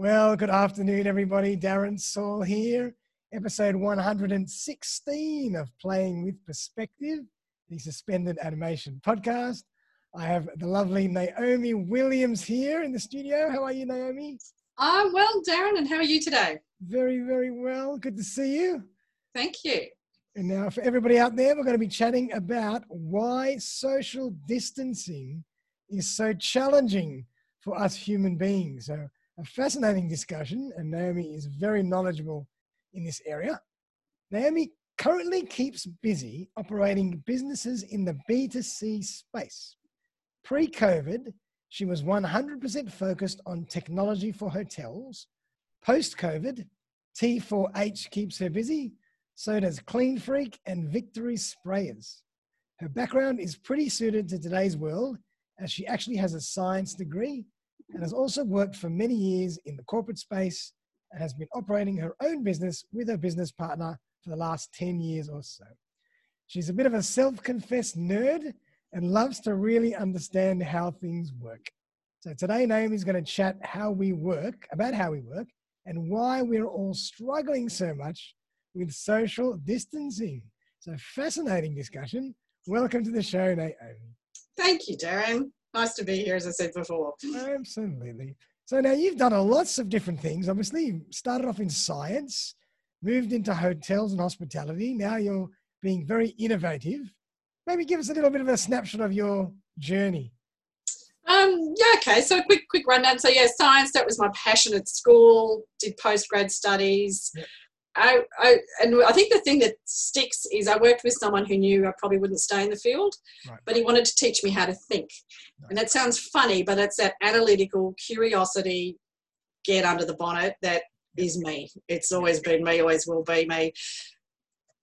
Well, good afternoon, everybody. Darren Saul here, episode 116 of Playing with Perspective, the suspended animation podcast. I have the lovely Naomi Williams here in the studio. How are you, Naomi? I'm well, Darren, and how are you today? Very, very well. Good to see you. Thank you. And now, for everybody out there, we're going to be chatting about why social distancing is so challenging for us human beings. So, a fascinating discussion, and Naomi is very knowledgeable in this area. Naomi currently keeps busy operating businesses in the B2C space. Pre COVID, she was 100% focused on technology for hotels. Post COVID, T4H keeps her busy, so does Kleen Freek and Victory Sprayers. Her background is pretty suited to today's world as she actually has a science degree and has also worked for many years in the corporate space and has been operating her own business with her business partner for the last 10 years or so. She's a bit of a self confessed nerd and loves to really understand how things work. So today, Naomi is going to chat how we work, about how we work, and why we're all struggling so much with social distancing. So fascinating discussion. Welcome to the show, Naomi. Thank you, Darren nice to be here, as I said before. Absolutely. So now you've done a lots of different things. Obviously, you started off in science, moved into hotels and hospitality. Now you're being very innovative. Maybe give us a little bit of a snapshot of your journey. Um, yeah, okay. So a quick, quick rundown. So yeah, science that was my passion at school. Did post grad studies. Yep. I, I, and I think the thing that sticks is I worked with someone who knew I probably wouldn't stay in the field, right. but he wanted to teach me how to think. Right. And that sounds funny, but it's that analytical curiosity, get under the bonnet that is me. It's always been me, always will be me.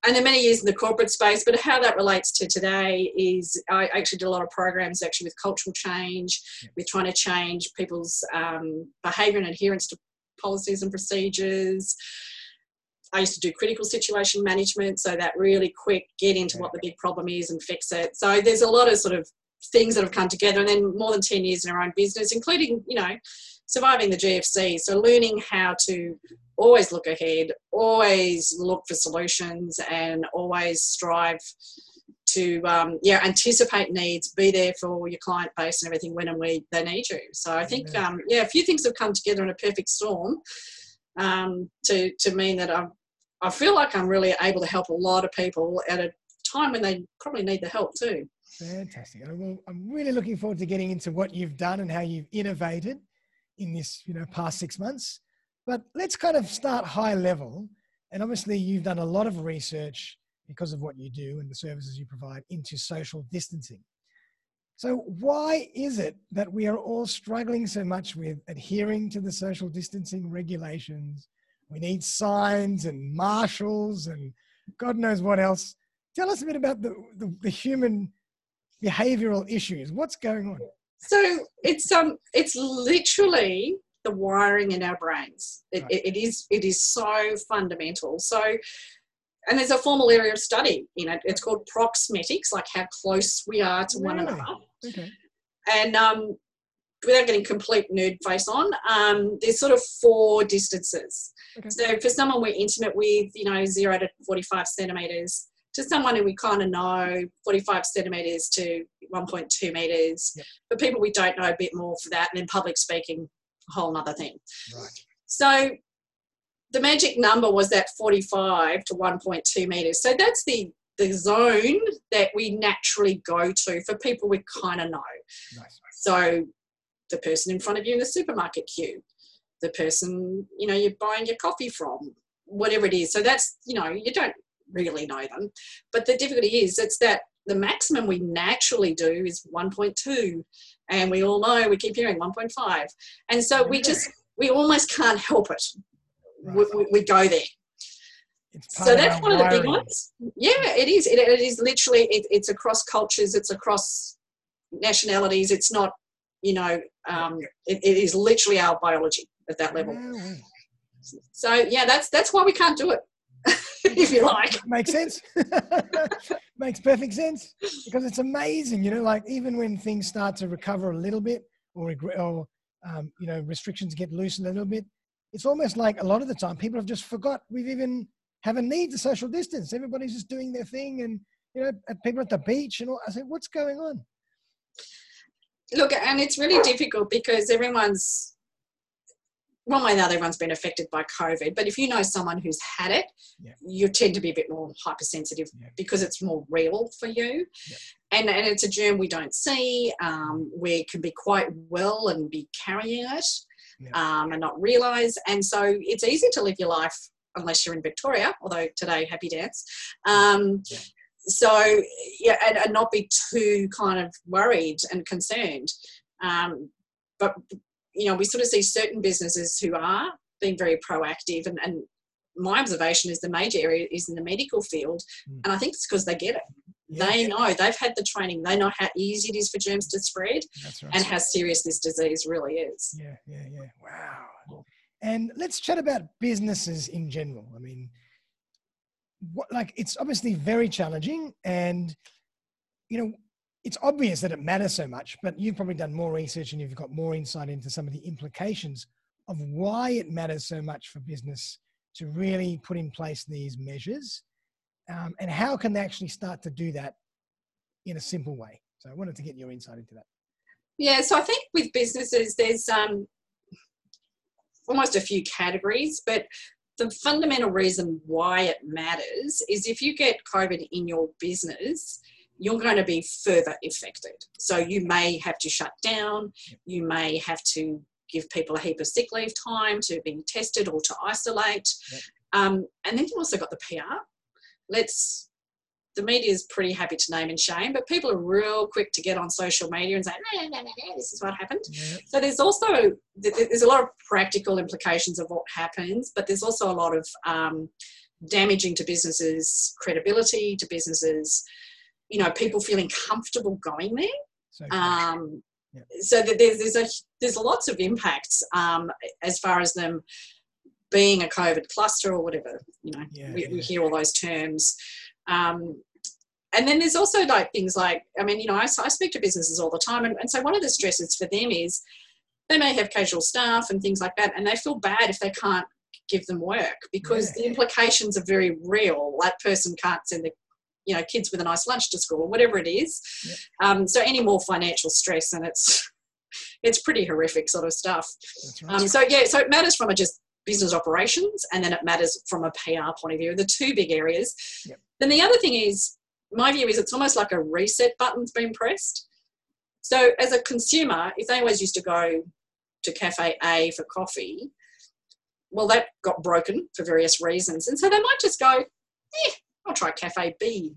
And then many years in the corporate space, but how that relates to today is I actually did a lot of programs actually with cultural change, yeah. with trying to change people's um, behaviour and adherence to policies and procedures. I used to do critical situation management, so that really quick get into what the big problem is and fix it. So there's a lot of sort of things that have come together, and then more than 10 years in our own business, including, you know, surviving the GFC. So learning how to always look ahead, always look for solutions, and always strive to um, yeah anticipate needs, be there for your client base and everything when and where they need you. So I think um, yeah, a few things have come together in a perfect storm um, to to mean that I'm I feel like I'm really able to help a lot of people at a time when they probably need the help too. Fantastic. Well, I'm really looking forward to getting into what you've done and how you've innovated in this, you know, past six months. But let's kind of start high level. And obviously, you've done a lot of research because of what you do and the services you provide into social distancing. So, why is it that we are all struggling so much with adhering to the social distancing regulations we need signs and marshals and God knows what else. Tell us a bit about the, the, the human behavioral issues. What's going on? So it's um it's literally the wiring in our brains. It, right. it, it is it is so fundamental. So and there's a formal area of study in it. It's called proxemetics, like how close we are to really? one another. Okay. And um, without getting complete nerd face on, um, there's sort of four distances. Okay. So for someone we're intimate with, you know, zero to 45 centimeters, to someone who we kind of know, 45 centimeters to 1.2 meters. Yep. For people we don't know, a bit more for that. And then public speaking, a whole other thing. Right. So the magic number was that 45 to 1.2 meters. So that's the the zone that we naturally go to for people we kind of know. Nice. So the person in front of you in the supermarket queue, the person, you know, you're buying your coffee from, whatever it is. So that's, you know, you don't really know them. But the difficulty is it's that the maximum we naturally do is 1.2. And we all know we keep hearing 1.5. And so we just, we almost can't help it. Right. We, we, we, go there. So that's one of the big ones. Yeah, it is. It, it is literally, it, it's across cultures, it's across nationalities. It's not you know, um, it, it is literally our biology at that level. So yeah, that's that's why we can't do it. if you like, makes sense. makes perfect sense because it's amazing. You know, like even when things start to recover a little bit, or or um, you know restrictions get loosened a little bit, it's almost like a lot of the time people have just forgot we've even have a need to social distance. Everybody's just doing their thing, and you know, people at the beach and all. I said, what's going on? Look, and it's really difficult because everyone's one way or another, everyone's been affected by COVID. But if you know someone who's had it, yeah. you tend to be a bit more hypersensitive yeah. because it's more real for you. Yeah. And, and it's a germ we don't see. Um, we can be quite well and be carrying it um, and not realize. And so it's easy to live your life unless you're in Victoria, although today, happy dance. Um, so, yeah, and, and, not be too kind of worried and concerned. Um, but you know, we sort of see certain businesses who are being very proactive and, and my observation is the major area is in the medical field mm. and i think it's because they get it yeah, they yeah. know they've had the training they know how easy it is for germs to spread right. and how serious this disease really is yeah yeah yeah wow and let's chat about businesses in general i mean what like it's obviously very challenging and you know it's obvious that it matters so much, but you've probably done more research and you've got more insight into some of the implications of why it matters so much for business to really put in place these measures um, and how can they actually start to do that in a simple way. So I wanted to get your insight into that. Yeah, so I think with businesses, there's um, almost a few categories, but the fundamental reason why it matters is if you get COVID in your business, you're going to be further affected. So you may have to shut down, you may have to give people a heap of sick leave time to be tested or to isolate. Yep. Um, and then you've also got the PR. Let's the media is pretty happy to name and shame, but people are real quick to get on social media and say, no, no, no, no, this is what happened. Yep. So there's also there's a lot of practical implications of what happens, but there's also a lot of um, damaging to businesses' credibility, to businesses' you know people feeling comfortable going there. So, um, yeah. so there's there's a there's lots of impacts um, as far as them being a COVID cluster or whatever. You know, yeah, we, yeah. we, hear all those terms. Um, and then there's also like things like, I mean, you know, I, I speak to businesses all the time, and, and so one of the stresses for them is they may have casual staff and things like that, and they feel bad if they can't give them work because yeah. the implications are very real. That person can't send the you know kids with a nice lunch to school or whatever it is um, so any more financial stress and it's it's pretty horrific sort of stuff right. um, so yeah so it matters from a just business operations and then it matters from a pr point of view the two big areas yep. then the other thing is my view is it's almost like a reset button's been pressed so as a consumer if they always used to go to cafe a for coffee well that got broken for various reasons and so they might just go eh, I'll try Cafe B.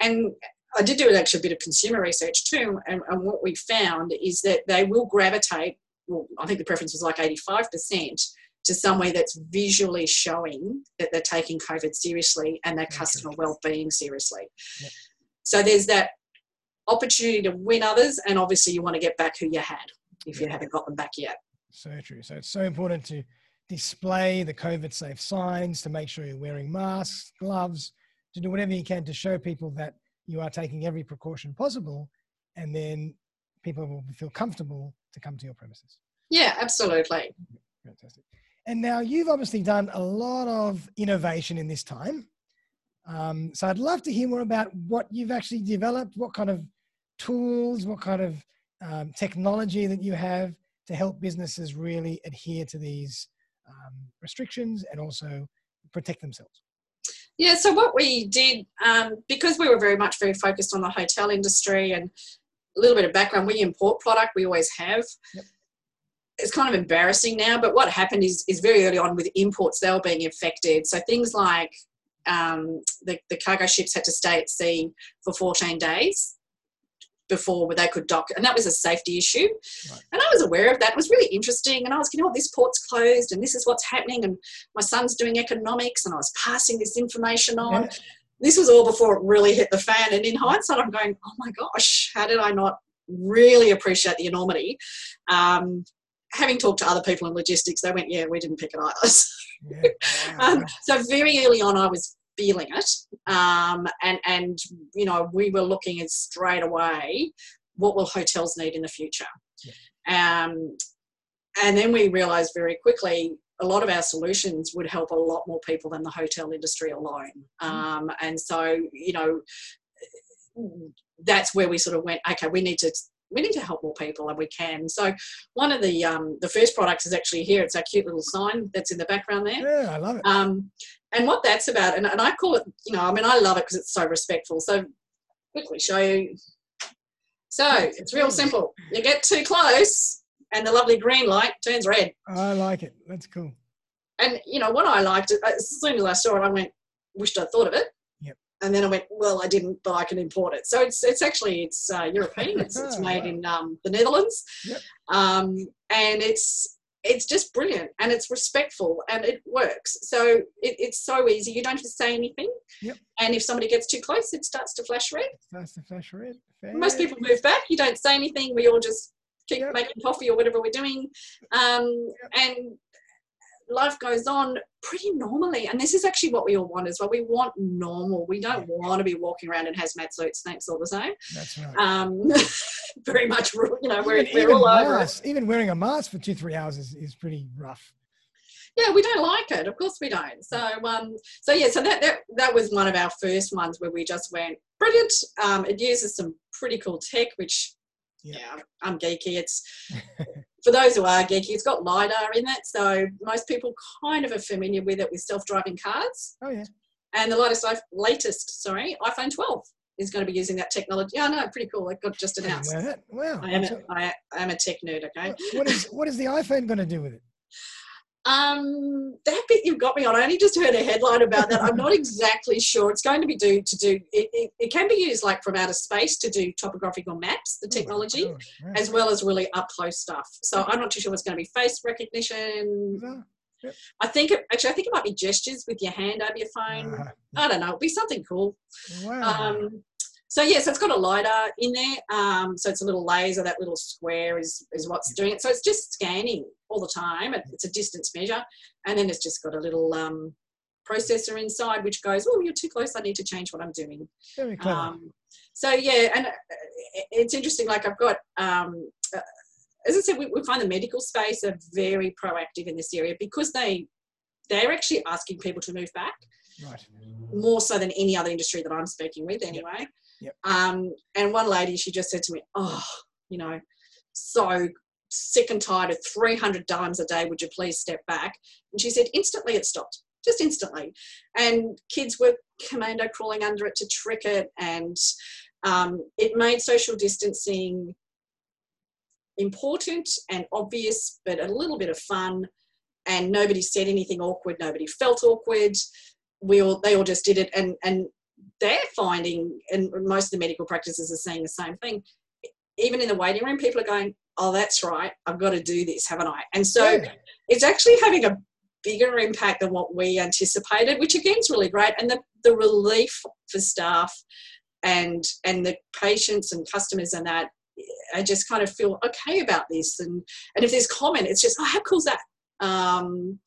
And I did do actually a bit of consumer research too, and, and what we found is that they will gravitate. Well, I think the preference was like 85% to somewhere that's visually showing that they're taking COVID seriously and their customer well-being seriously. Yeah. So there's that opportunity to win others, and obviously you want to get back who you had if you haven't got them back yet. So true. So it's so important to display the COVID safe signs, to make sure you're wearing masks, gloves, to do whatever you can to show people that you are taking every precaution possible. And then people will feel comfortable to come to your premises. Yeah, absolutely. Fantastic. And now you've obviously done a lot of innovation in this time. Um, so I'd love to hear more about what you've actually developed, what kind of tools, what kind of um, technology that you have to help businesses really adhere to these um, restrictions and also protect themselves? Yeah, so what we did, um, because we were very much very focused on the hotel industry and a little bit of background, we import product, we always have. Yep. It's kind of embarrassing now, but what happened is, is very early on with imports, they were being affected. So things like um, the, the cargo ships had to stay at sea for 14 days before they could dock, and that was a safety issue. Right. And I was aware of that. It was really interesting, and I was, you know, this port's closed, and this is what's happening, and my son's doing economics, and I was passing this information on. Yeah. This was all before it really hit the fan, and in hindsight, I'm going, oh my gosh, how did I not really appreciate the enormity? Um, having talked to other people in logistics, they went, yeah, we didn't pick it either. Yeah. um, so very early on, I was feeling it. Um, and, and, you know, we were looking at straight away what will hotels need in the future. Yeah. Um, and then we realized very quickly a lot of our solutions would help a lot more people than the hotel industry alone. Mm. Um, and so, you know, that's where we sort of went, okay, we need to we need to help more people and we can. So one of the um, the first products is actually here. It's our cute little sign that's in the background there. Yeah, I love it. Um, and what that's about, and, and I call it, you know, I mean, I love it because it's so respectful. So quickly show you. So it's real simple. You get too close, and the lovely green light turns red. I like it. That's cool. And you know what I liked as soon as I saw it, I went, wished I'd thought of it. Yep. And then I went, well, I didn't, but I can import it. So it's it's actually it's uh, European. It's, it's made in um, the Netherlands, Yep. um, and it's it's just brilliant and it's respectful and it works. So it, it's so easy. You don't have to say anything. Yep. And if somebody gets too close, it starts to flash red. Starts to flash red. Most people move back. You don't say anything. We all just keep Yep. making coffee or whatever we're doing, um, and life goes on pretty normally. And this is actually what we all want as well. We want normal. We don't want to be walking around in hazmat suits. Thanks all the same. That's right. Um, very much, you know, we're, even, we're even all over even wearing a mask for two, three hours is, is pretty rough. yeah we don't like it of course we don't so um so yeah so that that, that was one of our first ones where we just went brilliant um it uses some pretty cool tech which Yeah. yeah, i'm geeky it's for those who are geeky it's got lidar in it so most people kind of are familiar with it with self-driving cars Oh yeah. and the latest latest sorry iphone 12 is going to be using that technology yeah no pretty cool it got just announced. Wow. I am, So- a, I, I am a tech nerd okay what is what is the iPhone going to do with it? Um, that bit you've got me on. I only just heard a headline about that. I'm not exactly sure. It's going to be do to do. It, it, it can be used like from outer space to do topographical maps. The Oh technology, gosh, wow. as well as really up close stuff. So I'm not too sure what's going to be face recognition. I think it, actually I think it might be gestures with your hand over your phone. Ah, I don't know. It'll be something cool. wow. Um, so yes, it's got a lidar in there. Um, so it's a little laser. That little square is is what's doing it. So it's just scanning all the time. It's a distance measure, and then it's just got a little um, processor inside which goes, "Oh, you're too close. I need to change what I'm doing." Very clever. Um, so yeah, and uh, it's interesting. Like I've got, um, uh, as I said, we, we find the medical space are very proactive in this area because they they're actually asking people to move back right. more so than any other industry that I'm speaking with anyway. Yep. Um, and one lady, she just said to me, "Oh, you know, so sick and tired of 300 dimes a day. Would you please step back?" And she said, instantly it stopped, just instantly. And kids were commando crawling under it to trick it, and um, it made social distancing important and obvious, but a little bit of fun. And nobody said anything awkward. Nobody felt awkward. We all they all just did it, and and they're finding, and most of the medical practices are saying the same thing. Even in the waiting room, people are going, "Oh, that's right. I've got to do this, haven't I?" And so Yeah. it's actually having a bigger impact than what we anticipated, which again is really great. And the, the relief for staff and and the patients and customers and that I just kind of feel okay about this. And and if there's comment, it's just, oh, how cool's that? Um,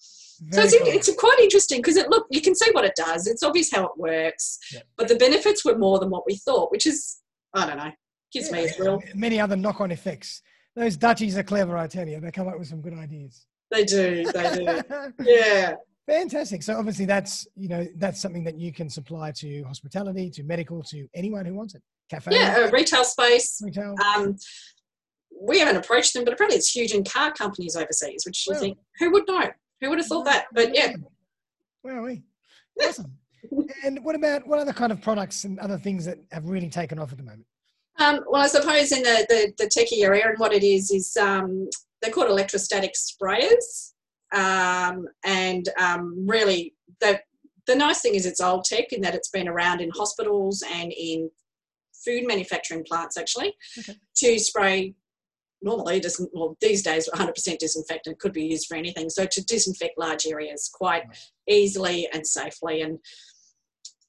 so it's, cool. it's quite interesting because it look you can see what it does. It's obvious how it works, Yeah. but the benefits were more than what we thought, which is I don't know, gives me a thrill. Many other knock-on effects. Those Dutchies are clever, I tell you. They come up with some good ideas. They do, they do. Yeah. Fantastic. So obviously that's you know that's something that you can supply to hospitality, to medical, to anyone who wants it. Cafe, Yeah, a retail space. retail. Um, we haven't approached them, but apparently it's huge in car companies overseas, which you think, who would know? Who would have thought that? But yeah, Where are we awesome. and what about what other kind of products and other things that have really taken off at the moment? Um, well, I suppose in the, the, the techie area, and what it is, is um, they're called electrostatic sprayers. Um, and um, really, the, the nice thing is it's old tech in that it's been around in hospitals and in food manufacturing plants, actually, Okay. to spray normally, doesn't, well, these days, 100% disinfectant could be used for anything. So to disinfect large areas quite easily and safely. And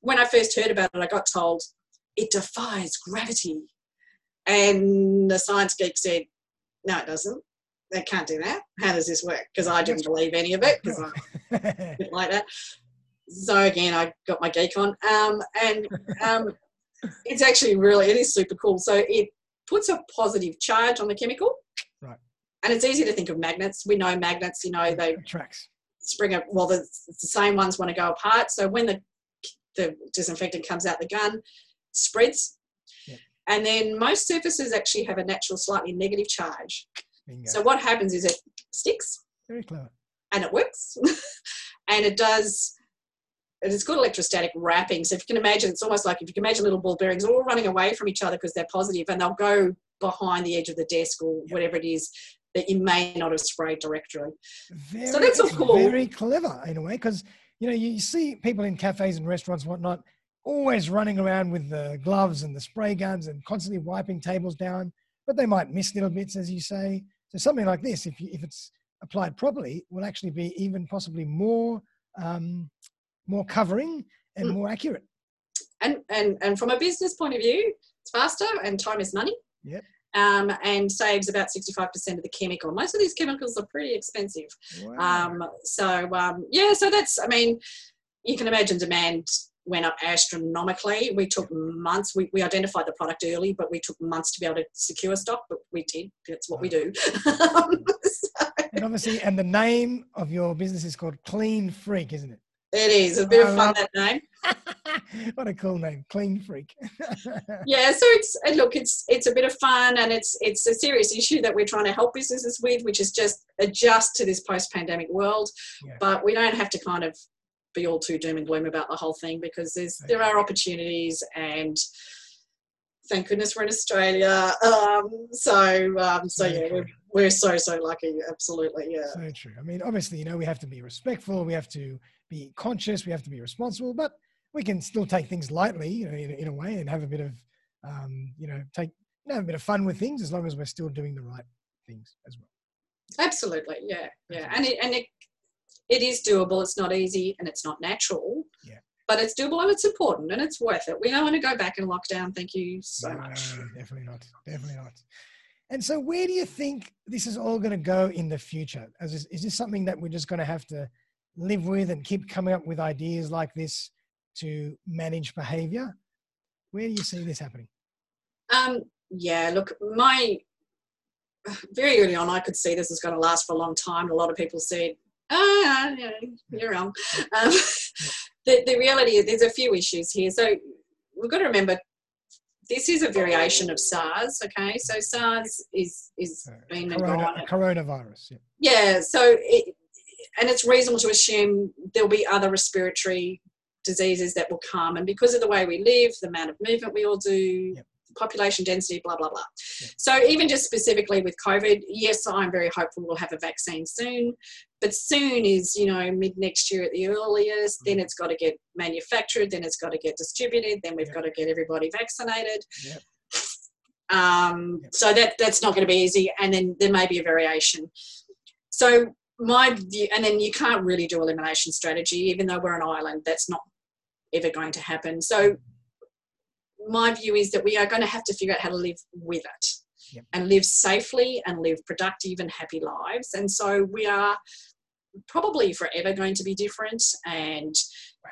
when I first heard about it, I got told it defies gravity. And the science geek said, no, it doesn't. They can't do that. How does this work? Because I didn't believe any of it because I didn't like that. So again, I got my geek on. Um, and um, it's actually really, it is super cool. So it puts a positive charge on the chemical. Right. and it's easy to think of magnets. We know magnets, you know, they Tracks. spring up, well, the, the same ones want to go apart. So when the, the disinfectant comes out the gun, spreads. Yep. And then most surfaces actually have a natural, slightly negative charge. Bingo. So what happens is it sticks Very clever. and it works. and it does, it's got electrostatic wrapping. So if you can imagine, it's almost like if you can imagine little ball bearings all running away from each other because they're positive and they'll go behind the edge of the desk or Yep. whatever it is that you may not have sprayed directly. Very, that's all cool. Very clever in a way, because you know you see people in cafes and restaurants, and whatnot, always running around with the gloves and the spray guns and constantly wiping tables down, but they might miss little bits, as you say. So something like this, if you, if it's applied properly, will actually be even possibly more um, more covering and Mm. more accurate. and and and from a business point of view, it's faster and time is money. Yep. Um, and saves about 65% of the chemical. Most of these chemicals are pretty expensive. Wow. Um, so um, yeah, so that's I mean, you can imagine demand went up astronomically. We took months. We, we identified the product early, but we took months to be able to secure stock. But we did. That's what we do. So and obviously, and the name of your business is called Kleen Freek, isn't it? it is a bit I of fun that name. what a cool name, Kleen Freek. yeah so it's look it's it's a bit of fun and it's it's a serious issue that we're trying to help businesses with which is just adjust to this post-pandemic world Yeah. but we don't have to kind of be all too doom and gloom about the whole thing because there's there are opportunities and thank goodness we're in australia. Um, so um, so yeah we're, we're so so lucky absolutely yeah. So true. I mean, obviously, you know, we have to be respectful, we have to be conscious, we have to be responsible, but we can still take things lightly, you know, in, in a way, and have a bit of, um, you know, take you know, have a bit of fun with things as long as we're still doing the right things as well. Absolutely, yeah, yeah, and it, and it, it is doable. It's not easy and it's not natural. Yeah. But it's doable and it's important and it's worth it. We don't want to go back in lockdown. Thank you so No, much. Definitely not. Definitely not. And so, where do you think this is all going to go in the future? Is this, is this something that we're just going to have to live with and keep coming up with ideas like this to manage behavior? Where do you see this happening? Um, yeah, look, my very early on, I could see this is going to last for a long time. A lot of people said, "Ah, yeah, you're wrong." Um, the, the reality is, there's a few issues here. So we've got to remember, this is a variation of SARS. Okay, so SARS is is So, been corona, coronavirus. Yeah. Yeah, so it, and it's reasonable to assume there'll be other respiratory diseases that will come, and because of the way we live, the amount of movement we all do, Yep. population density, blah blah blah. Yep. So even just specifically with COVID, yes, I'm very hopeful we'll have a vaccine soon, but soon is you know mid next year at the earliest. Then it's got to get manufactured, then it's got to get distributed, then we've Yep. got to get everybody vaccinated. Yep. Um, Yep. So that that's not going to be easy, and then there may be a variation. So my view, and then you can't really do elimination strategy, even though we're an island. That's not ever going to happen. So my view is that we are going to have to figure out how to live with it Yep. and live safely and live productive and happy lives. And so we are probably forever going to be different and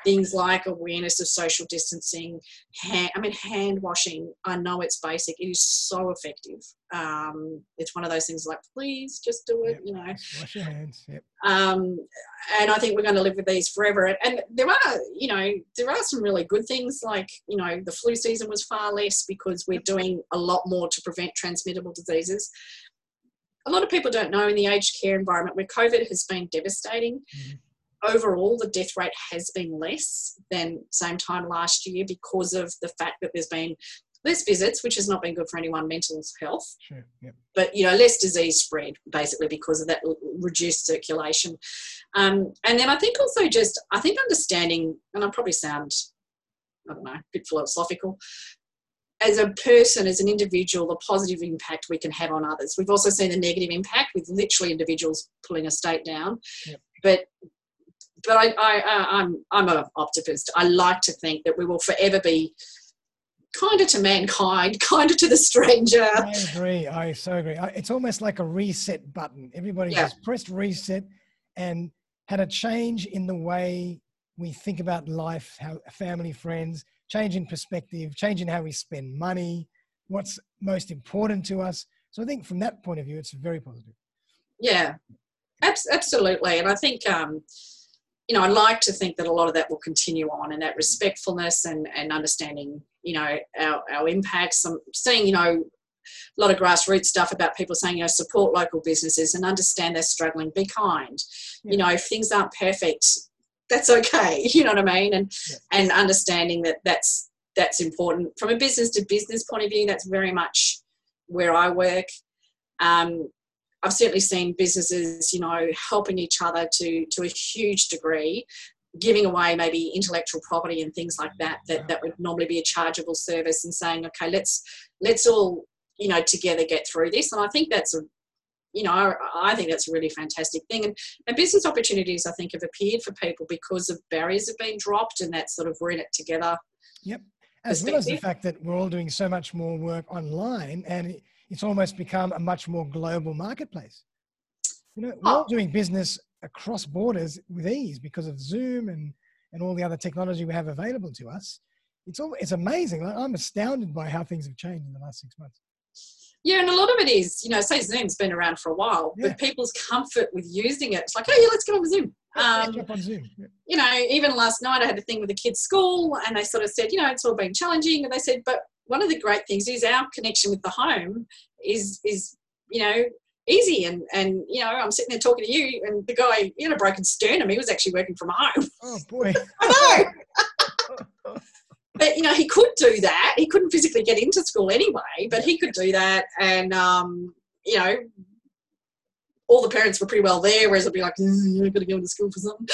things like awareness of social distancing hand, i mean hand washing i know it's basic it is so effective um, it's one of those things like please just do it Yep. you know Wash your hands. Yep. um, and I think we're going to live with these forever. And there are, you know, there are some really good things like, you know, the flu season was far less because we're doing a lot more to prevent transmittable diseases. A lot of people don't know in the aged care environment where COVID has been devastating. Mhm. Overall, the death rate has been less than same time last year because of the fact that there's been less visits, which has not been good for anyone mental health Sure. Yep. but you know less disease spread basically because of that reduced circulation um, and then i think also just i think understanding and i probably sound i don't know a bit philosophical as a person as an individual the positive impact we can have on others we've also seen the negative impact with literally individuals pulling a state down Yep. but but I, I, I, I'm I'm an optimist. I like to think that we will forever be kinder to mankind, kinder to the stranger. I agree. I so agree. It's almost like a reset button. Everybody Yeah. just pressed reset and had a change in the way we think about life, how family, friends, change in perspective, change in how we spend money, what's most important to us. So I think from that point of view, it's very positive. yeah, absolutely. And I think, um, you know, I'd like to think that a lot of that will continue on and that respectfulness and, and understanding, you know, our, our impacts. I'm seeing, you know, a lot of grassroots stuff about people saying, you know, support local businesses and understand they're struggling, be kind. Yeah. You know, if things aren't perfect, that's okay. You know what I mean? And yeah. and understanding that that's that's important from a business to business point of view. That's very much where I work. Um, I've certainly seen businesses, you know, helping each other to to a huge degree, giving away maybe intellectual property and things like that that that would normally be a chargeable service, and saying, okay, let's let's all you know together get through this. And I think that's a you know, I think that's a really fantastic thing. And, and business opportunities, I think, have appeared for people because of barriers have been dropped and that sort of we're in it together. Yep. As well as the fact that we're all doing so much more work online and it's almost become a much more global marketplace. You know, we're oh. all doing business across borders with ease because of Zoom and, and all the other technology we have available to us. It's all, it's amazing. I'm astounded by how things have changed in the last six months. Yeah, and a lot of it is, you know, say Zoom's been around for a while, yeah. but people's comfort with using it, it's like, oh yeah, let's get on Zoom. Um, on Zoom. Yeah. You know, even last night I had a thing with the kids' school, and they sort of said, you know, it's all been challenging, and they said, but one of the great things is our connection with the home is is you know easy. And and you know I'm sitting there talking to you, and the guy he had a broken sternum. He was actually working from home. Oh boy, I know. but you know he could do that. He couldn't physically get into school anyway but he could do that. And um, you know all the parents were pretty well there whereas i'd be like you've got to go into school for something.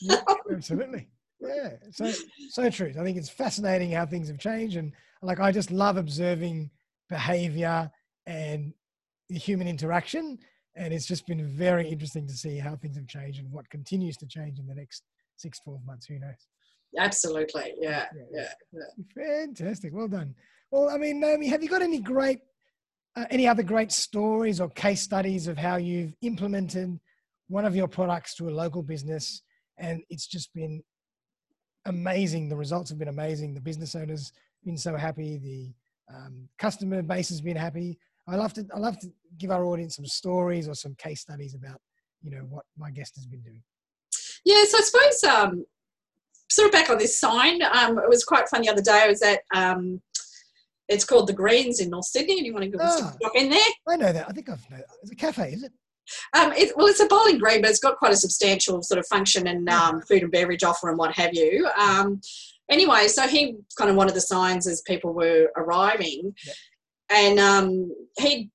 Yeah, absolutely. Yeah so so true. I think it's fascinating how things have changed and like i just love observing behavior and human interaction and it's just been very interesting to see how things have changed and what continues to change in the next six 12 months who knows Absolutely. Yeah. Yeah. yeah. Fantastic. Well done. Well, I mean, Naomi, have you got any great, uh, any other great stories or case studies of how you've implemented one of your products to a local business and it's just been amazing. The results have been amazing. The business owners been so happy. The um, customer base has been happy. I love to, I love to give our audience some stories or some case studies about, you know, what my guest has been doing. Yes, I suppose um, sort of back on this sign. Um, it was quite fun the other day. I was at um, it's called the Greens in North Sydney. Anyone who wants oh, to walk in there? I know that. I think I've know. It's a cafe, is it? Um, it, well, it's a bowling green, but it's got quite a substantial sort of function and um, food and beverage offer and what have you. Um, anyway, so he kind of wanted the signs as people were arriving, yep. and um, he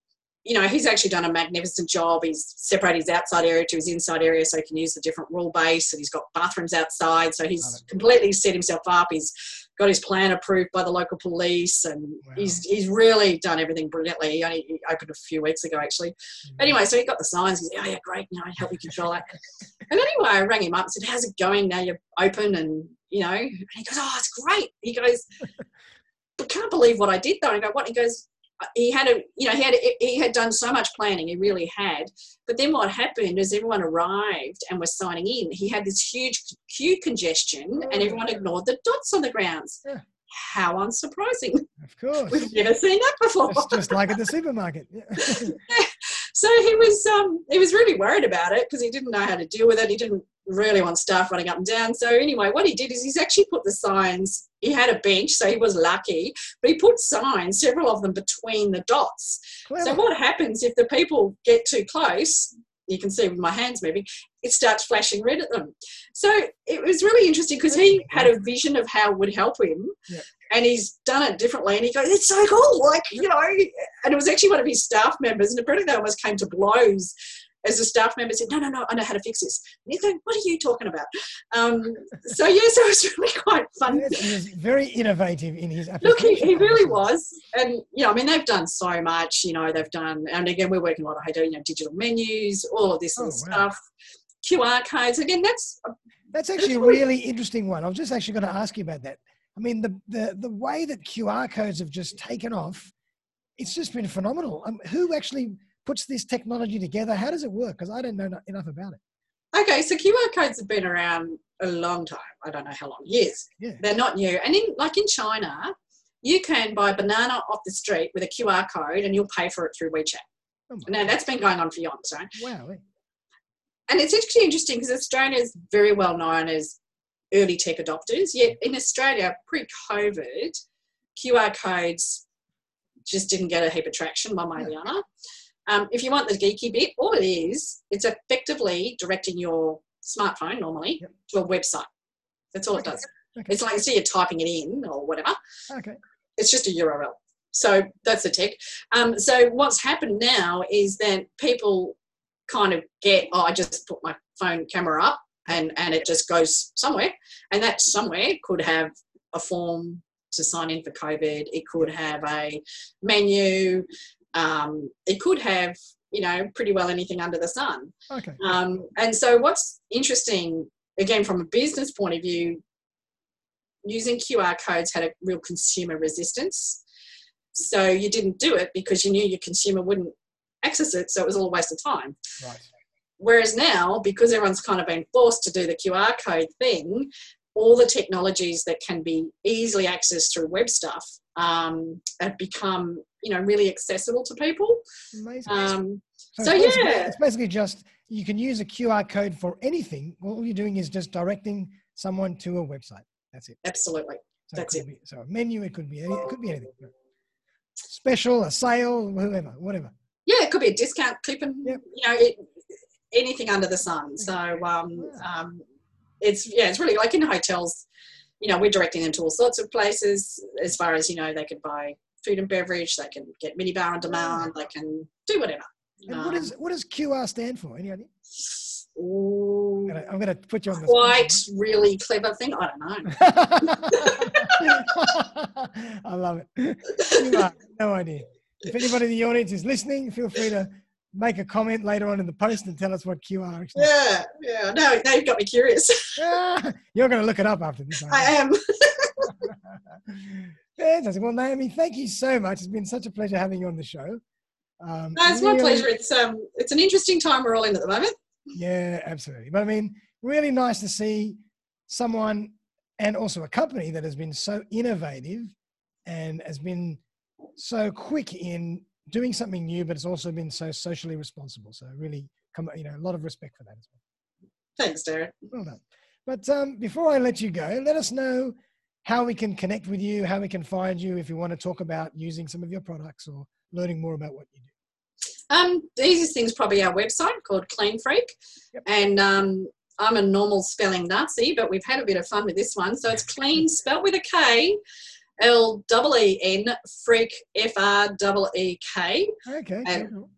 you know, he's actually done a magnificent job. He's separated his outside area to his inside area so he can use the different rule base, and he's got bathrooms outside. So he's completely set himself up. He's got his plan approved by the local police, and wow. he's he's really done everything brilliantly. He only he opened a few weeks ago, actually. Mm-hmm. Anyway, so he got the signs. He's oh yeah, great. You know, help you control that. and anyway, I rang him up and said, "How's it going now? You're open?" And you know, and he goes, "Oh, it's great." He goes, "But can't believe what I did though." I go, "What?" He goes he had a you know he had he had done so much planning he really had. But then what happened is everyone arrived and was signing in. He had this huge queue congestion oh, and everyone ignored the dots on the grounds. Yeah. how unsurprising. Of course. We've never seen that before. It's just like at the supermarket. Yeah. so he was um he was really worried about it because he didn't know how to deal with it. He didn't really want staff running up and down. So anyway, what he did is he's actually put the signs. He had a bench, so he was lucky, but he put signs, several of them between the dots. Clever. So what happens if the people get too close? You can see with my hands moving, it starts flashing red at them. So it was really interesting because he had a vision of how it would help him. Yeah. And he's done it differently, and he goes, "It's so cool!" Like you know, and it was actually one of his staff members, and apparently they almost came to blows as a staff member said, no, no, no, I know how to fix this. And he's going, what are you talking about? Um, so, yes, it was really quite fun. he was very innovative in his Look, he, he really was. And, you know, I mean, they've done so much, you know, they've done, and again, we're working a lot of, you know, digital menus, all of this oh, wow. stuff, QR codes. Again, that's... That's actually a really interesting one. I was just actually going to ask you about that. I mean, the, the, the way that QR codes have just taken off, it's just been phenomenal. Um, who actually puts this technology together? How does it work? Because I don't know enough about it. Okay, so QR codes have been around a long time. I don't know how long, years. Yeah. They're not new. And in like in China, you can buy a banana off the street with a QR code and you'll pay for it through WeChat. Oh Now that's been going on for yonks, right? wow. eh? And it's actually interesting because Australia is very well known as early tech adopters. Yet in Australia, pre-COVID, QR codes just didn't get a heap of traction one way or the other. Um, if you want the geeky bit, all it is, it's effectively directing your smartphone normally Yep. to a website. That's all it does. Okay. It's like instead of typing it in or whatever, Okay. it's just a URL. So that's the tech. Um, so what's happened now is that people kind of get, oh, I just put my phone camera up and, and it just goes somewhere. And that somewhere could have a form to sign in for COVID. It could have a menu. Um, it could have, you know, pretty well anything under the sun. Okay. Um, and so, what's interesting, again, from a business point of view, using QR codes had a real consumer resistance. So, you didn't do it because you knew your consumer wouldn't access it. So, it was all a waste of time. Right. Whereas now, because everyone's kind of been forced to do the QR code thing, all the technologies that can be easily accessed through web stuff um, have become, you know, really accessible to people. Amazing. Um, So, So, it's basically- yeah. it's basically just you can use a QR code for anything. All you're doing is just directing someone to a website. That's it. absolutely. So That's could Be, so a menu, it could be any, it could be anything. Special, a sale, whatever, whatever. yeah, it could be a discount coupon. Yep. You know, it, anything under the sun. So um, um, it's yeah, it's really like in hotels. You know, we're directing them to all sorts of places. As far as you know, they can buy food and beverage. They can get mini bar on demand. They can do whatever. And what Um, is what does QR stand for? Any idea? ooh, I'm I'm gonna put you on the quite really clever thing. I don't know. I love it. QR, no idea. If anybody in the audience is listening, feel free to make a comment later on in the post and tell us what QR actually. Yeah, yeah. No, now you've got me curious. Ah, You're going to look it up after this. aren't I am. Fantastic. Well, Naomi, thank you so much. It's been such a pleasure having you on the show. Um, No, it's my pleasure. It's um, it's an interesting time we're all in at the moment. Yeah, absolutely. But I mean, really nice to see someone and also a company that has been so innovative and has been so quick in doing something new, but it's also been so socially responsible. So really, come you know, a lot of respect for that as well. Thanks, Darren. Well done. But um, before I let you go, let us know how we can connect with you, how we can find you if you want to talk about using some of your products or learning more about what you do. Um, the easiest thing is probably our website called Kleen Freek, Yep. and um, I'm a normal spelling Nazi, but we've had a bit of fun with this one. So it's clean, spelt with a K, L double E N Freak F R double E K. Okay. And- cool.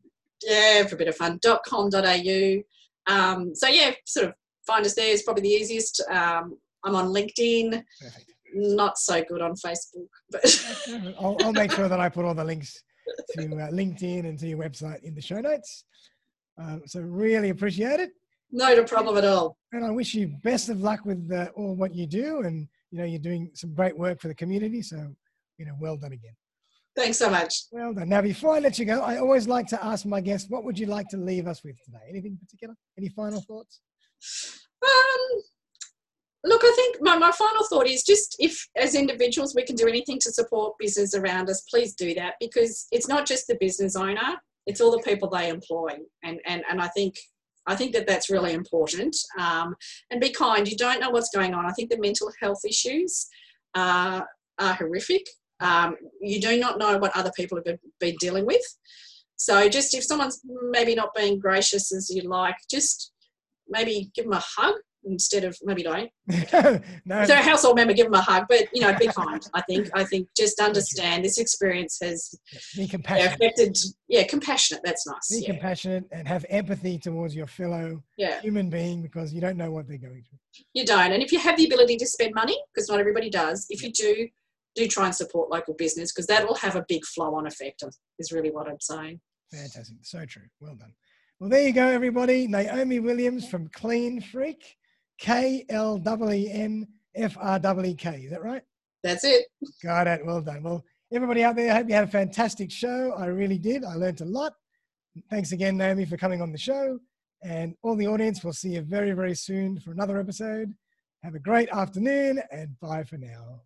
Yeah, for a bit of fun. dot com.au. Um, so yeah, sort of find us there is probably the easiest. Um, I'm on LinkedIn, Perfect. Not so good on Facebook, but I'll, I'll make sure that I put all the links to uh, LinkedIn and to your website in the show notes. Um, so really appreciate it, not a problem at all. and I wish you best of luck with uh, all what you do. And you know you're doing some great work for the community. So you know, well done again. Thanks so much. Well done. Now, before I let you go, I always like to ask my guests, what would you like to leave us with today? Anything particular? Any final thoughts? Um, look, I think my, my final thought is just if as individuals we can do anything to support business around us, please do that because it's not just the business owner, it's all the people they employ. And, and, and I think I think that that's really important. Um, and be kind. You don't know what's going on. I think the mental health issues uh, are horrific. Um, you do not know what other people have been dealing with. So just if someone's maybe not being gracious as you like, just maybe give them a hug instead of maybe don't. no, If they're a household member, give them a hug, but you know, be kind. I think. I think just understand this experience has be yeah, compassionate. affected. Yeah, compassionate. That's nice. Be Yeah, compassionate and have empathy towards your fellow yeah, human being because you don't know what they're going through. you don't. And if you have the ability to spend money, because not everybody does, if you do, do try and support local business because that will have a big flow-on effect. Is really what I'm saying. Fantastic. So true. Well done. Well, there you go, everybody. Naomi Williams from Kleen Freek, K L E N F R E E K. Is that right? That's it. Got it. Well done. Well, everybody out there, I hope you had a fantastic show. I really did. I learned a lot. Thanks again, Naomi, for coming on the show. And all the audience, we'll see you very, very soon for another episode. Have a great afternoon and bye for now.